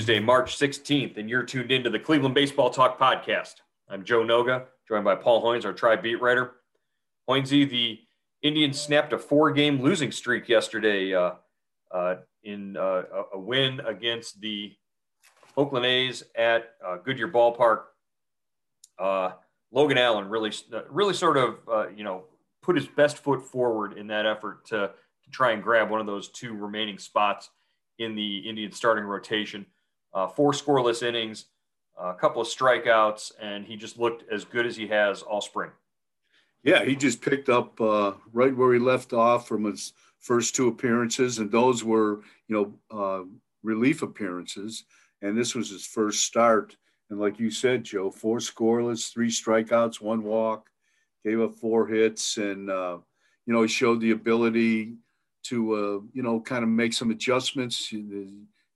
Tuesday, March 16th, and you're tuned into the Cleveland Baseball Talk podcast. I'm Joe Noga, joined by Paul Hoynes, our tribe beat writer. Hoynesy, the Indians snapped a four-game losing streak yesterday uh, uh, in uh, a win against the Oakland A's at uh, Goodyear Ballpark. Uh, Logan Allen really, really sort of, uh, you know, put his best foot forward in that effort to, to try and grab one of those two remaining spots in the Indian starting rotation. Uh, four scoreless innings, a couple of strikeouts, and he just looked as good as he has all spring. Yeah, he just picked up uh, right where he left off from his first two appearances, and those were, you know, uh, relief appearances. And this was his first start. And like you said, Joe, four scoreless, three strikeouts, one walk, gave up four hits, and uh, you know he showed the ability to uh, you know kind of make some adjustments.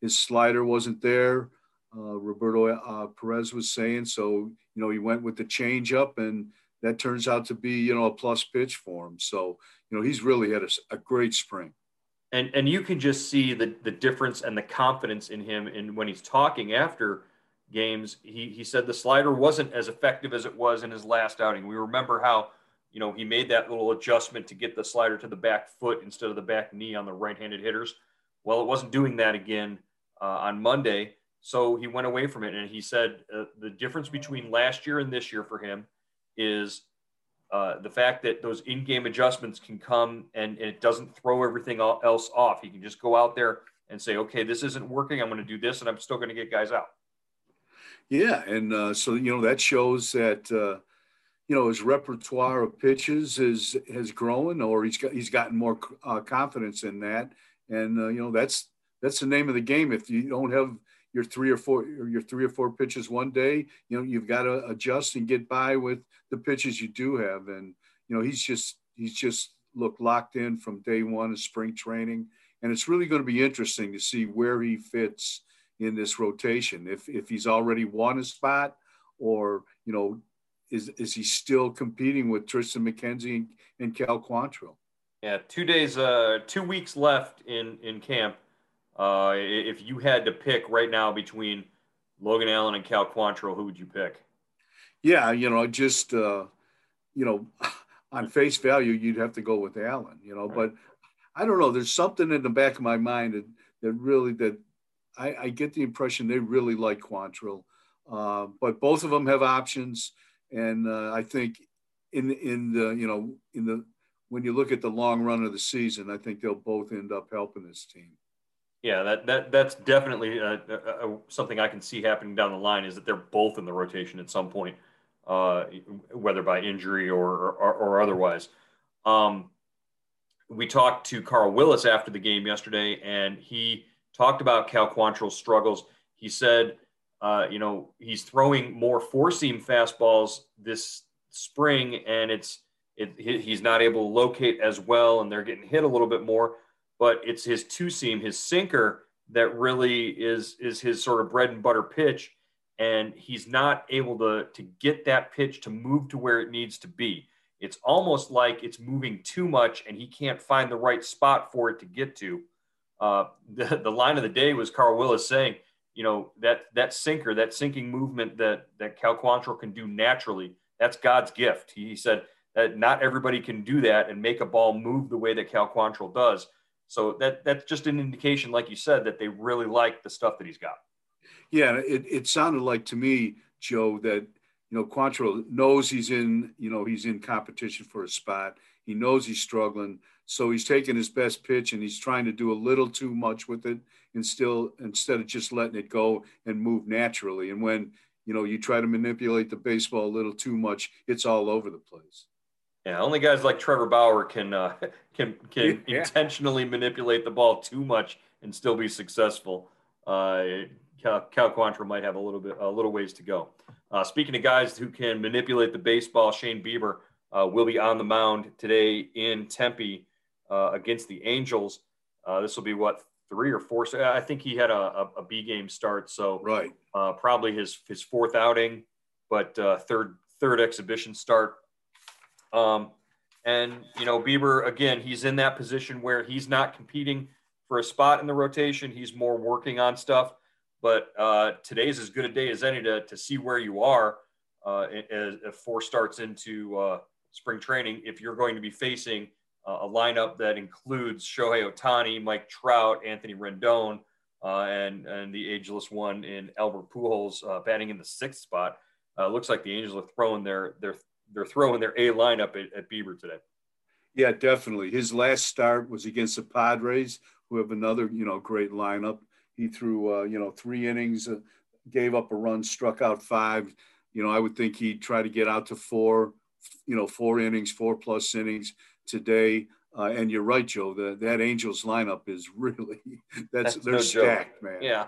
His slider wasn't there. Uh, Roberto uh, Perez was saying so. You know he went with the changeup, and that turns out to be you know a plus pitch for him. So you know he's really had a, a great spring. And and you can just see the the difference and the confidence in him. And when he's talking after games, he he said the slider wasn't as effective as it was in his last outing. We remember how you know, he made that little adjustment to get the slider to the back foot instead of the back knee on the right-handed hitters. Well, it wasn't doing that again uh, on Monday, so he went away from it. And he said uh, the difference between last year and this year for him is uh, the fact that those in-game adjustments can come and, and, it doesn't throw everything else off. He can just go out there and say, "Okay, this isn't working. I'm going to do this, and I'm still going to get guys out." Yeah, and uh, so you know that shows that uh, you know his repertoire of pitches is has grown or he's got he's gotten more uh, confidence in that and uh, you know that's that's the name of the game if you don't have your three or four your three or four pitches one day you know you've got to adjust and get by with the pitches you do have and you know he's just he's just looked locked in from day one of spring training and it's really going to be interesting to see where he fits in this rotation if if he's already won a spot or you know is is he still competing with Tristan McKenzie and, and Cal Quantrill? Yeah, two days, uh, two weeks left in in camp. Uh, if you had to pick right now between Logan Allen and Cal Quantrill, who would you pick? Yeah, you know, just uh, you know, on face value, you'd have to go with Allen. You know, right. but I don't know. There's something in the back of my mind that that really that I, I get the impression they really like Quantrill. Uh, but both of them have options. And uh, I think in in the you know in the when you look at the long run of the season, I think they'll both end up helping this team. Yeah, that that that's definitely uh, uh, uh, something I can see happening down the line is that they're both in the rotation at some point, uh, whether by injury or or, or otherwise. Um, we talked to Carl Willis after the game yesterday, and he talked about Cal Quantrill's struggles. He said uh, you know, he's throwing more four seam fastballs this spring, and it's it, he's not able to locate as well, and they're getting hit a little bit more. But it's his two seam, his sinker, that really is is his sort of bread and butter pitch, and he's not able to to get that pitch to move to where it needs to be. It's almost like it's moving too much, and he can't find the right spot for it to get to. Uh, the, the line of the day was Carl Willis saying, you know that that sinker, that sinking movement that that Cal Quantrill can do naturally. That's God's gift. He said that not everybody can do that and make a ball move the way that Cal Quantrill does. So that that's just an indication, like you said, that they really like the stuff that he's got. Yeah, it, it sounded like to me, Joe, that you know Quantrill knows he's in, you know, he's in competition for a spot. He knows he's struggling, so he's taking his best pitch and he's trying to do a little too much with it and still instead of just letting it go and move naturally. And when you know you try to manipulate the baseball a little too much, it's all over the place. Yeah, only guys like Trevor Bauer can uh, can can yeah. intentionally manipulate the ball too much and still be successful. Uh, Cal, Cal Quantrill might have a little bit a little ways to go. Uh, speaking of guys who can manipulate the baseball, Shane Bieber uh, will be on the mound today in Tempe uh, against the Angels. Uh, this will be what three or four. So I think he had a, a, a B game start, so right, uh, probably his his fourth outing, but uh, third third exhibition start. Um, and you know Bieber again, he's in that position where he's not competing for a spot in the rotation. He's more working on stuff. but uh, today's as good a day as any to, to see where you are uh, as, as four starts into uh, spring training. If you're going to be facing uh, a lineup that includes Shohei Ohtani, Mike Trout, Anthony Rendon, uh, and and the ageless one in Albert Pujols uh, batting in the sixth spot. looks like the Angels are throwing their their they're throwing their A lineup at, at Bieber today. Yeah, definitely. His last start was against the Padres, who have another you know great lineup. He threw, uh, you know, three innings, uh, gave up a run, struck out five. You know, I would think he'd try to get out to four, you know, four innings, four plus innings today. Uh, and you're right, Joe. The, that Angels lineup is really that's, that's they're no stacked, joke. man. Yeah.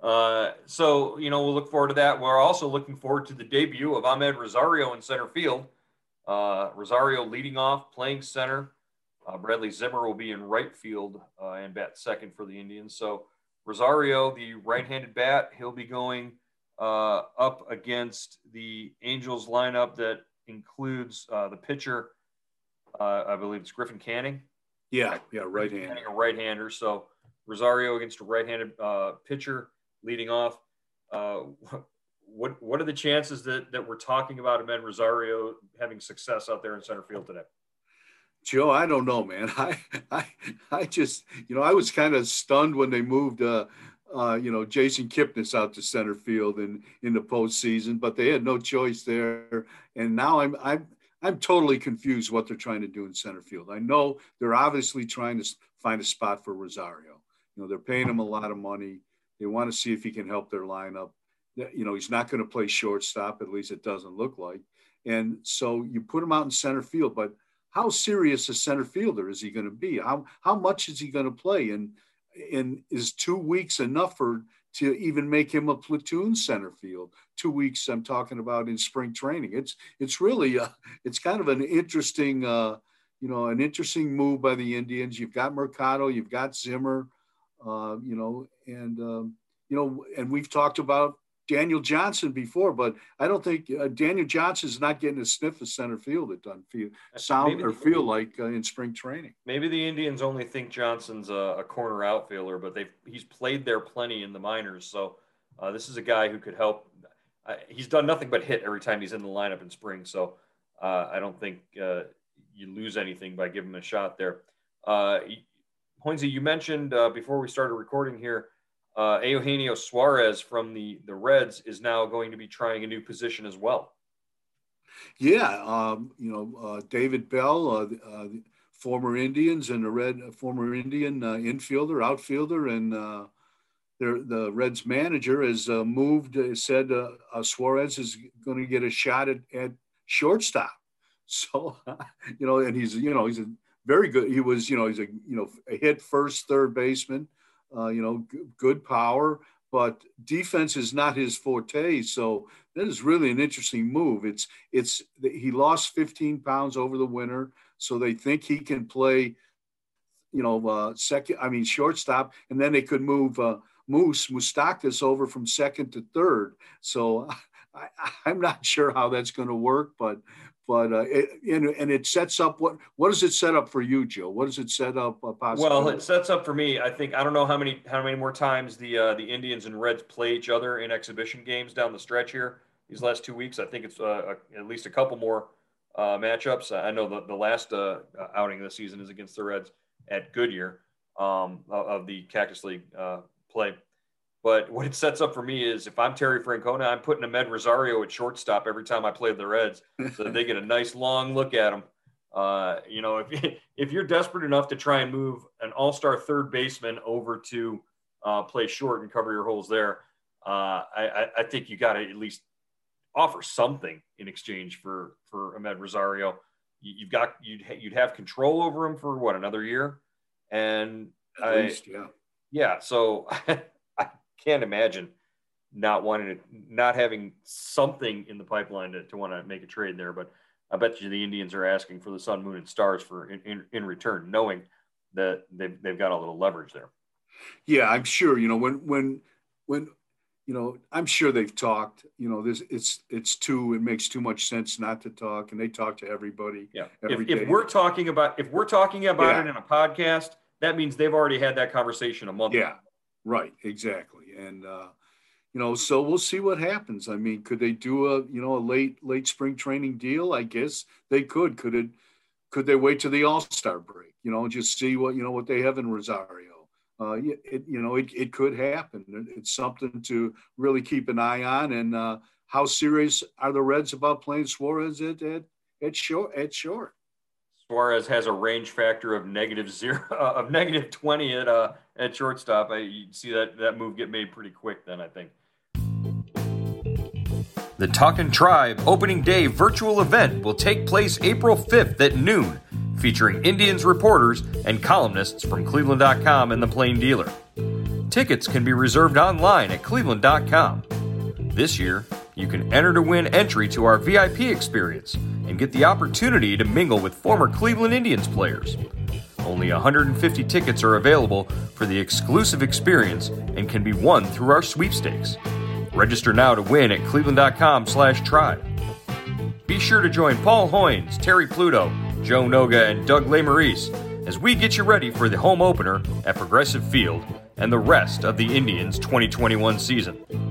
Uh, so you know we'll look forward to that. We're also looking forward to the debut of Amed Rosario in center field. Uh, Rosario leading off, playing center. Uh, Bradley Zimmer will be in right field uh, and bat second for the Indians. So Rosario, the right-handed bat, he'll be going uh, up against the Angels lineup that includes uh, the pitcher. Uh, I believe it's Griffin Canning. Yeah, yeah, right-hander. A right-hander. So Rosario against a right-handed uh, pitcher leading off. Uh, what what are the chances that that we're talking about Amed Rosario having success out there in center field today? Joe, I don't know, man. I, I, I just, you know, I was kind of stunned when they moved, uh, uh, you know, Jason Kipnis out to center field in in the postseason, but they had no choice there. And now I'm, I'm, I'm totally confused what they're trying to do in center field. I know they're obviously trying to find a spot for Rosario. You know, they're paying him a lot of money. They want to see if he can help their lineup. You know, he's not going to play shortstop. At least it doesn't look like. And so you put him out in center field, but how serious a center fielder is he going to be? How how much is he going to play? And and is two weeks enough for to even make him a platoon center field? Two weeks I'm talking about in spring training. It's it's really uh, it's kind of an interesting uh, you know an interesting move by the Indians. You've got Mercado, you've got Zimmer, uh, you know, and um, you know, and we've talked about Daniel Johnson before, but I don't think uh, Daniel Johnson's not getting a sniff of center field. It doesn't feel sound maybe or the, feel like uh, in spring training. Maybe the Indians only think Johnson's a, a corner outfielder, but they've he's played there plenty in the minors. So uh, this is a guy who could help. he's done nothing but hit every time he's in the lineup in spring. So uh, I don't think uh, you lose anything by giving him a shot there. Uh, Hoynesy, you mentioned before we started recording here uh, Eugenio Suarez from the the Reds is now going to be trying a new position as well. Yeah, um, you know uh, David Bell, uh, uh, former Indians and a Red former Indian uh, infielder, outfielder, and uh, the Reds manager has uh, moved. said Suarez is going to get a shot at, at shortstop. So you know, and he's you know he's a very good. He was you know he's a you know a hit first third baseman uh, you know, g- good power, but defense is not his forte. So that is really an interesting move. It's it's he lost 15 pounds over the winter, so they think he can play, you know, uh, second. I mean, shortstop, and then they could move uh, Moose Moustakas over from second to third. So I, I'm not sure how that's going to work, but but uh, it, and, it sets up what what does it set up for you, Joe? What does it set up? Uh, well, it sets up for me. I think I don't know how many how many more times the uh, the Indians and Reds play each other in exhibition games down the stretch here these last two weeks. I think it's uh, at least a couple more uh, matchups. I know the the last uh, outing of the season is against the Reds at Goodyear um, of the Cactus League play. But what it sets up for me is if I'm Terry Francona, I'm putting Amed Rosario at shortstop every time I play the Reds, so that they get a nice long look at him. Uh, you know, if if you're desperate enough to try and move an all-star third baseman over to uh, play short and cover your holes there, uh, I, I think you got to at least offer something in exchange for for Amed Rosario. You, have got you'd you'd have control over him for what another year, and at I, least, yeah, yeah. So can't imagine not wanting to, not having something in the pipeline to, to want to make a trade there. But I bet you the Indians are asking for the sun, moon, and stars for in, in, in return, knowing that they've, they've got a little leverage there. Yeah, I'm sure. You know, when, when, when, you know, I'm sure they've talked. You know, this it's it's too it makes too much sense not to talk, and they talk to everybody. Yeah. Every if, if we're talking about if we're talking about yeah. it in a podcast, that means they've already had that conversation a month. Yeah. Ago. Right, exactly, and uh, you know, so we'll see what happens. I mean, could they do a you know a late late spring training deal? I guess they could. Could it? Could they wait to the All Star break? You know, just see what you know what they have in Rosario. Uh, it, you know, it, it could happen. It's something to really keep an eye on. And uh, how serious are the Reds about playing Suarez at at, at short? At short. Suarez has a range factor of negative zero uh, of negative twenty at uh at shortstop. I you see that that move get made pretty quick. Then I think. The Talkin' Tribe opening day virtual event will take place April 5th at noon, featuring Indians reporters and columnists from Cleveland.com and the Plain Dealer. Tickets can be reserved online at Cleveland.com. This year, you can enter to win entry to our VIP experience and get the opportunity to mingle with former Cleveland Indians players. Only 150 tickets are available for the exclusive experience and can be won through our sweepstakes. Register now to win at cleveland.com slash tribe. Be sure to join Paul Hoynes, Terry Pluto, Joe Noga, and Doug Lesmerises as we get you ready for the home opener at Progressive Field and the rest of the Indians' 2021 season.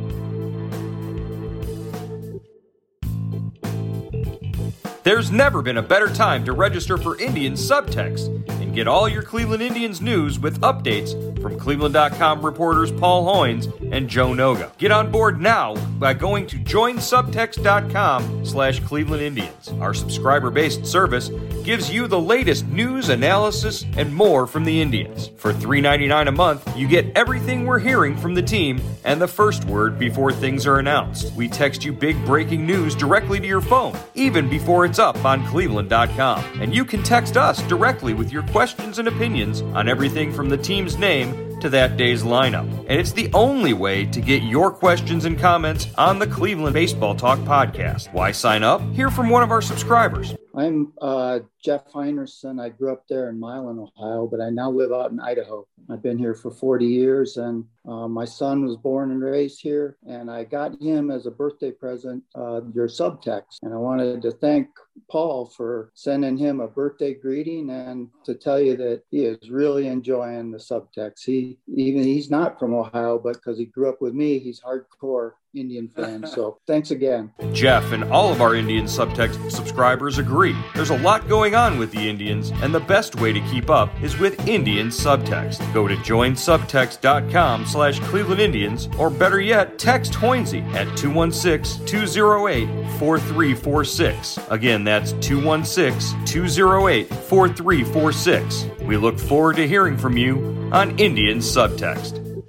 There's never been a better time to register for Indians Subtext and get all your Cleveland Indians news with updates from Cleveland.com reporters Paul Hoynes and Joe Noga. Get on board now by going to joinsubtext.com slash Cleveland Indians. Our subscriber-based service gives you the latest news, analysis, and more from the Indians. For $3.99 a month, you get everything we're hearing from the team and the first word before things are announced. We text you big breaking news directly to your phone, even before it's up on cleveland.com. And you can text us directly with your questions and opinions on everything from the team's name to that day's lineup. And it's the only way to get your questions and comments on the Cleveland Baseball Talk podcast. Why sign up? Hear from one of our subscribers. I'm uh, Jeff Heinerson. I grew up there in Milan, Ohio, but I now live out in Idaho. I've been here for 40 years, and uh, my son was born and raised here. And I got him as a birthday present uh, your subtext. And I wanted to thank Paul for sending him a birthday greeting and to tell you that he is really enjoying the subtext. He even he's not from Ohio, but because he grew up with me, he's hardcore Indian fan. So thanks again. Jeff and all of our Indian subtext subscribers agree. There's a lot going on with the Indians, and the best way to keep up is with Indian subtext. Go to joinsubtext.com slash Cleveland Indians, or better yet, text Hoynesy at 216-208-4346. Again, that's 216-208-4346. We look forward to hearing from you on Indian subtext.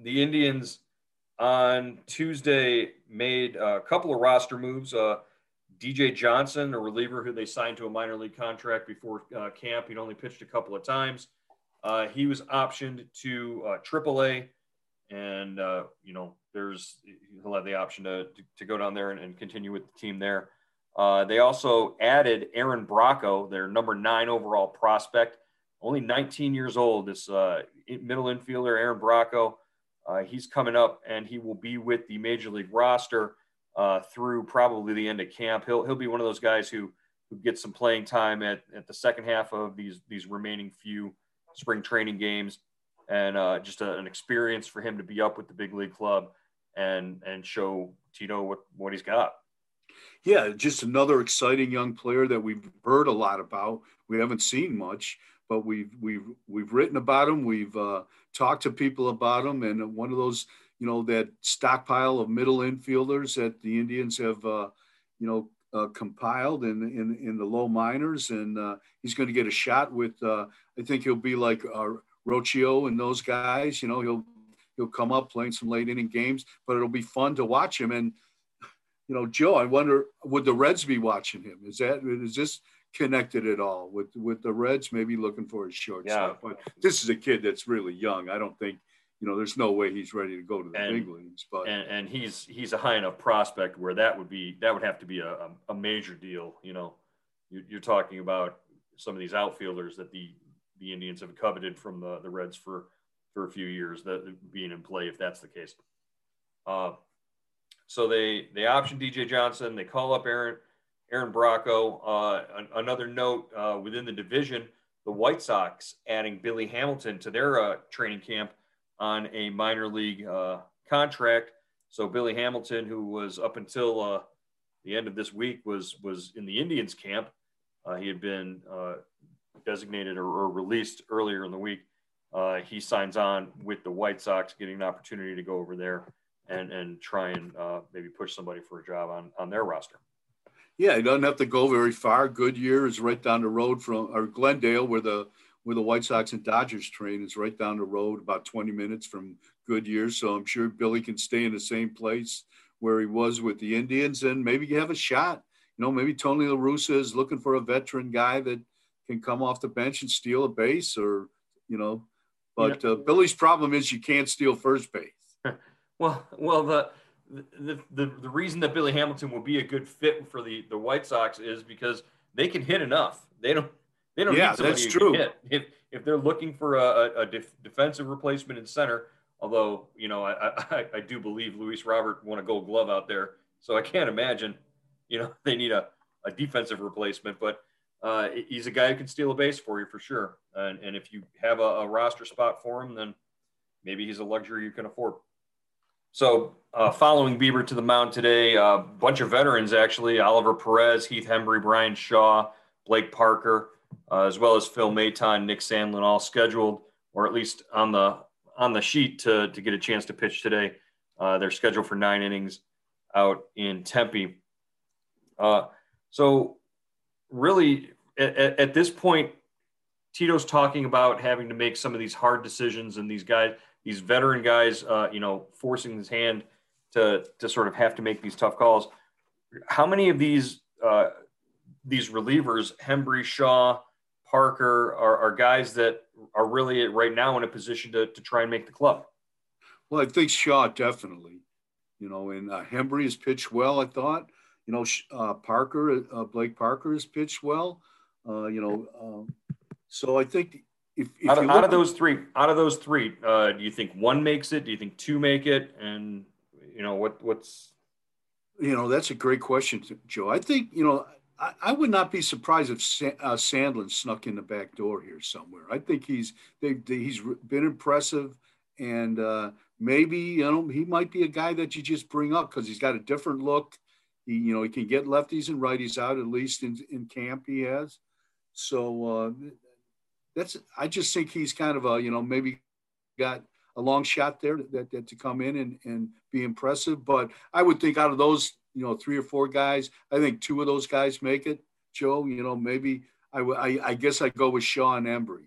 The Indians on Tuesday made a couple of roster moves. Uh, DJ Johnson, a reliever who they signed to a minor league contract before uh, camp, he'd only pitched a couple of times. Uh, he was optioned to uh, AAA, and uh, you know there's he'll have the option to, to, go down there and, and, continue with the team there. Uh, they also added Aaron Bracho, their number nine overall prospect, only 19 years old. This uh, middle infielder, Aaron Bracho. Uh, he's coming up and he will be with the major league roster through probably the end of camp. He'll, he'll be one of those guys who, who gets some playing time at, at the second half of these, these remaining few spring training games and uh, just a, an experience for him to be up with the big league club and, and show Tito what, what he's got. Yeah, just another exciting young player that we've heard a lot about. We haven't seen much, but we've we've we've written about him. We've uh, talked to people about him, and one of those, you know, that stockpile of middle infielders that the Indians have, uh, you know, uh, compiled in, in in the low minors, and uh, he's going to get a shot with. Uh, I think he'll be like uh, Rocchio and those guys. You know, he'll he'll come up playing some late inning games, but it'll be fun to watch him. And you know, Joe, I wonder would the Reds be watching him? Is that is this connected at all with with the Reds. Maybe looking for his shortstop, yeah. but this is a kid that's really young. I don't think you know. There's no way he's ready to go to the and, big leagues. But and, and, he's he's a high enough prospect where that would be that would have to be a, a major deal. You know, you're talking about some of these outfielders that the the Indians have coveted from the the Reds for for a few years that being in play if that's the case. Uh, so they they option DJ Johnson. They call up Aaron Aaron Bracho. Uh, another note uh, within the division, the White Sox adding Billy Hamilton to their uh, training camp on a minor league uh, contract. So Billy Hamilton, who was up until uh, the end of this week was was in the Indians camp. Uh, he had been uh, designated or, or, released earlier in the week. Uh, he signs on with the White Sox, getting an opportunity to go over there and and try and uh, maybe push somebody for a job on on their roster. Yeah, he doesn't have to go very far. Goodyear is right down the road from or Glendale, where the where the White Sox and Dodgers train is right down the road, about 20 minutes from Goodyear. So I'm sure Billy can stay in the same place where he was with the Indians and maybe you have a shot. You know, maybe Tony La Russa is looking for a veteran guy that can come off the bench and steal a base or, you know, but uh, Billy's problem is you can't steal first base. well, well, the, the, the, the reason that Billy Hamilton will be a good fit for the, the White Sox is because they can hit enough. They don't, they don't yeah, need somebody that's true. If, if they're looking for a, a def, defensive replacement in center, Although, you know, I, I, I do believe Luis Robert won a gold glove out there. So I can't imagine, you know, they need a, a defensive replacement. But uh, he's a guy who can steal a base for you for sure. And, and if you have a, a roster spot for him, then maybe he's a luxury you can afford. So, uh, following Bieber to the mound today, a uh, bunch of veterans actually Oliver Perez, Heath Hembree, Bryan Shaw, Blake Parker, uh, as well as Phil Maton, Nick Sandlin, all scheduled or at least on the on the sheet to, to get a chance to pitch today. Uh, they're scheduled for nine innings out in Tempe. Uh, so, really, at, at, this point, Tito's talking about having to make some of these hard decisions, and these guys, these veteran guys, uh, you know, forcing his hand to to sort of have to make these tough calls. How many of these uh, these relievers, Hembree, Shaw, Parker, are, are guys that are really right now in a position to, to try and make the club. Well, I think Shaw definitely, you know, and uh, Hembree has pitched well. I thought, you know, uh, Parker, uh, Blake Parker has pitched well. Uh, you know, um, so I think if, if out, of, out of those three, out of those three, uh, do you think one makes it? Do you think two make it? And you know what what's you know that's a great question, Joe. I think you know I, I would not be surprised if Sa- uh, Sandlin snuck in the back door here somewhere. I think he's they, they, he's been impressive, and uh, maybe you know he might be a guy that you just bring up because he's got a different look. He you know he can get lefties and righties out at least in in camp he has. So uh, that's I just think he's kind of a you know maybe got a long shot there that, that to come in and, and be impressive. But I would think out of those you know, three or four guys. I think two of those guys make it. Joe, you know, maybe I, I, I guess I go with Shaw and Hembree.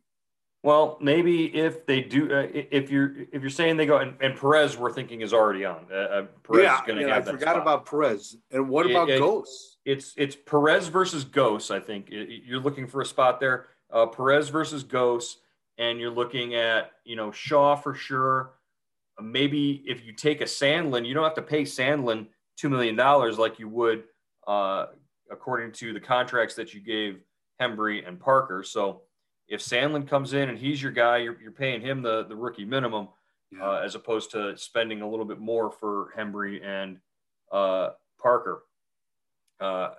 Well, maybe if they do, uh, if you're if you're saying they go and, and Perez, we're thinking is already on. Uh, uh Perez yeah, is going to have I forgot spot. about Perez. And what about it, Gose? It's it's Perez versus Gose. I think you're looking for a spot there. Uh, Perez versus Gose, and you're looking at you know Shaw for sure. Maybe if you take a Sandlin, you don't have to pay Sandlin $2 million like you would uh, according to the contracts that you gave Hembree and Parker. So if Sandlin comes in and he's your guy, you're, you're paying him the, the rookie minimum yeah. uh, as opposed to spending a little bit more for Hembree and uh, Parker. Uh,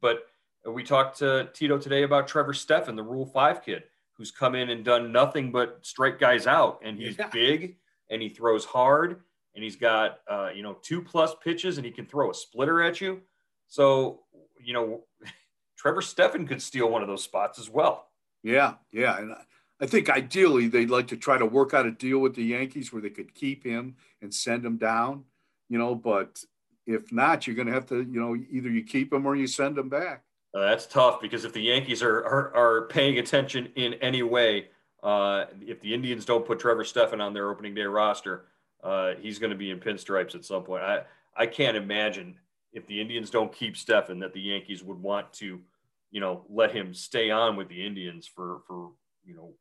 but we talked to Tito today about Trevor Stephan, the Rule 5 kid, who's come in and done nothing but strike guys out. And he's yeah. big and he throws hard and he's got uh, you know two plus pitches and he can throw a splitter at you. So you know Trevor Stephan could steal one of those spots as well. Yeah, yeah, and I think ideally they'd like to try to work out a deal with the Yankees where they could keep him and send him down. You know, but if not, you're going to have to you know either you keep him or you send him back. Uh, that's tough because if the Yankees are, are, are paying attention in any way, uh, if the Indians don't put Trevor Stephan on their opening day roster, uh, he's going to be in pinstripes at some point. I, I can't imagine if the Indians don't keep Stephan that the Yankees would want to, you know, let him stay on with the Indians for, for, you know,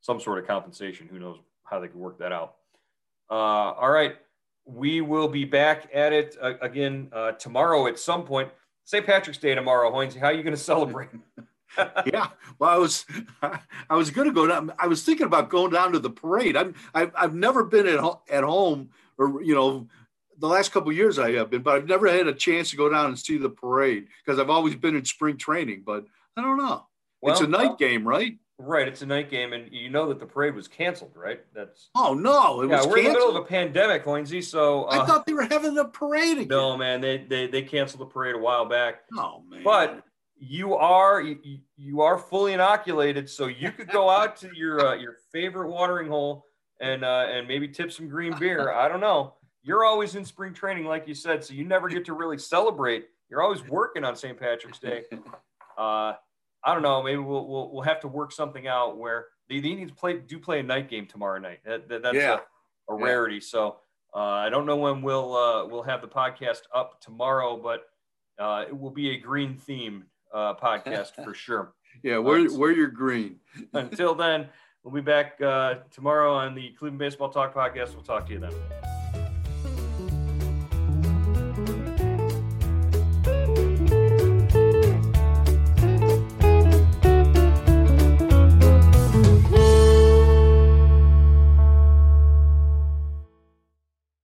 some sort of compensation. Who knows how they could work that out. Uh, all right. We will be back at it uh, again uh, tomorrow at some point. St. Patrick's Day tomorrow, Hoynes. How are you going to celebrate? Yeah. Well, I was, I was going to go down. I was thinking about going down to the parade. I'm, I've, I've never been at at home, or you know, the last couple years I have been, but I've never had a chance to go down and see the parade because I've always been in spring training. But I don't know. Well, it's a night game, right? Right, it's a night game, and you know that the parade was canceled, right? That's oh no, it yeah. was We're in the middle of a pandemic, Lindsay. So uh, I thought they were having a parade again. no, man, they, they they canceled the parade a while back. Oh man. But you are you, you are fully inoculated, so you could go out to your uh, your favorite watering hole and uh, and maybe tip some green beer. I don't know. You're always in spring training, like you said, so you never get to really celebrate. You're always working on St. Patrick's Day. Uh, I don't know. Maybe we'll, we'll we'll have to work something out where the, the Indians play do play a night game tomorrow night. That, that- that's Yeah. a, a Yeah. rarity. So uh, I don't know when we'll uh, we'll have the podcast up tomorrow, but uh, it will be a green theme uh, podcast for sure. yeah, we're we're your green. Until then, we'll be back uh, tomorrow on the Cleveland Baseball Talk podcast. We'll talk to you then.